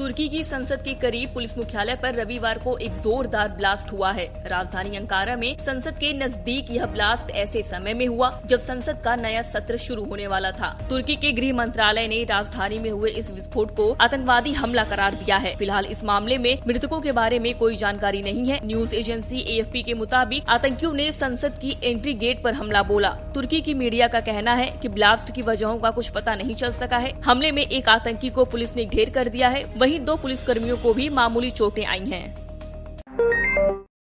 तुर्की की संसद के करीब पुलिस मुख्यालय पर रविवार को एक जोरदार ब्लास्ट हुआ है। राजधानी अंकारा में संसद के नज़दीक यह ब्लास्ट ऐसे समय में हुआ जब संसद का नया सत्र शुरू होने वाला था। तुर्की के गृह मंत्रालय ने राजधानी में हुए इस विस्फोट को आतंकवादी हमला करार दिया है। फ़िलहाल इस मामले में मृतकों के बारे में कोई जानकारी नहीं है। न्यूज़ एजेंसी एएफपी के मुताबिक आतंकियों ने संसद की एंट्री गेट पर हमला बोला। तुर्की की मीडिया का कहना है कि ब्लास्ट की वजहों का कुछ पता नहीं चल सका है। हमले में एक आतंकी को पुलिस ने घेर कर दिया है। वहीं दो पुलिसकर्मियों को भी मामूली चोटें आई हैं।